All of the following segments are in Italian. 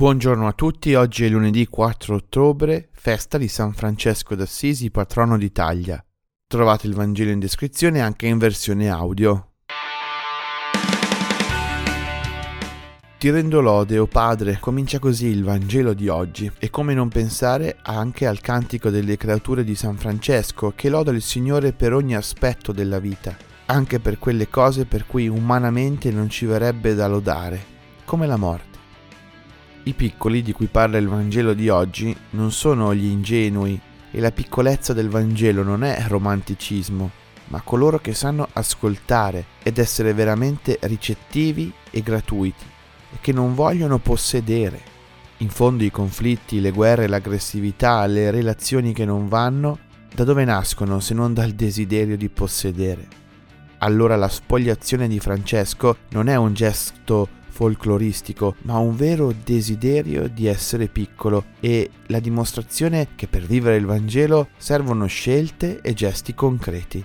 Buongiorno a tutti, oggi è lunedì 4 ottobre, festa di San Francesco d'Assisi, patrono d'Italia. Trovate il Vangelo in descrizione anche in versione audio. Ti rendo lode, o oh Padre, comincia così il Vangelo di oggi, e come non pensare anche al cantico delle creature di San Francesco, che loda il Signore per ogni aspetto della vita, anche per quelle cose per cui umanamente non ci verrebbe da lodare, come la morte. I piccoli di cui parla il Vangelo di oggi non sono gli ingenui e la piccolezza del Vangelo non è romanticismo, ma coloro che sanno ascoltare ed essere veramente ricettivi e gratuiti e che non vogliono possedere. In fondo i conflitti, le guerre, l'aggressività, le relazioni che non vanno, da dove nascono se non dal desiderio di possedere? Allora la spogliazione di Francesco non è un gesto folcloristico, ma un vero desiderio di essere piccolo e la dimostrazione che per vivere il Vangelo servono scelte e gesti concreti.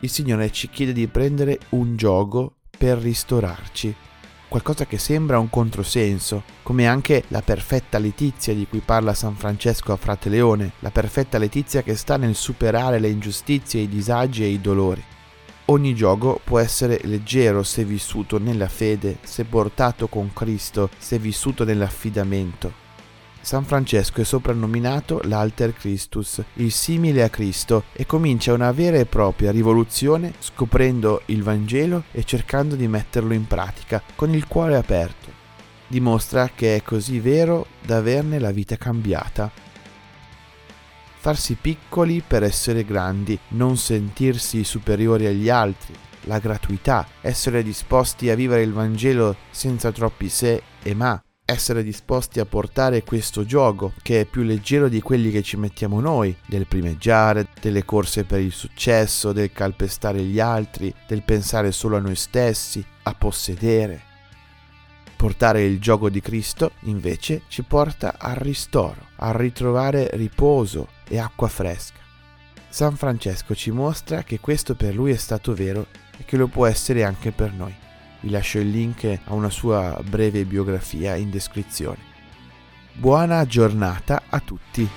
Il Signore ci chiede di prendere un gioco per ristorarci, qualcosa che sembra un controsenso, come anche la perfetta letizia di cui parla San Francesco a Frate Leone, la perfetta letizia che sta nel superare le ingiustizie, i disagi e i dolori. Ogni gioco può essere leggero se vissuto nella fede, se portato con Cristo, se vissuto nell'affidamento. San Francesco è soprannominato l'Alter Christus, il simile a Cristo, e comincia una vera e propria rivoluzione scoprendo il Vangelo e cercando di metterlo in pratica con il cuore aperto. Dimostra che è così vero da averne la vita cambiata farsi piccoli per essere grandi, non sentirsi superiori agli altri, la gratuità, essere disposti a vivere il Vangelo senza troppi se e ma, essere disposti a portare questo gioco che è più leggero di quelli che ci mettiamo noi, del primeggiare, delle corse per il successo, del calpestare gli altri, del pensare solo a noi stessi, a possedere. Portare il gioco di Cristo invece ci porta al ristoro, a ritrovare riposo e acqua fresca. San Francesco ci mostra che questo per lui è stato vero e che lo può essere anche per noi. Vi lascio il link a una sua breve biografia in descrizione. Buona giornata a tutti!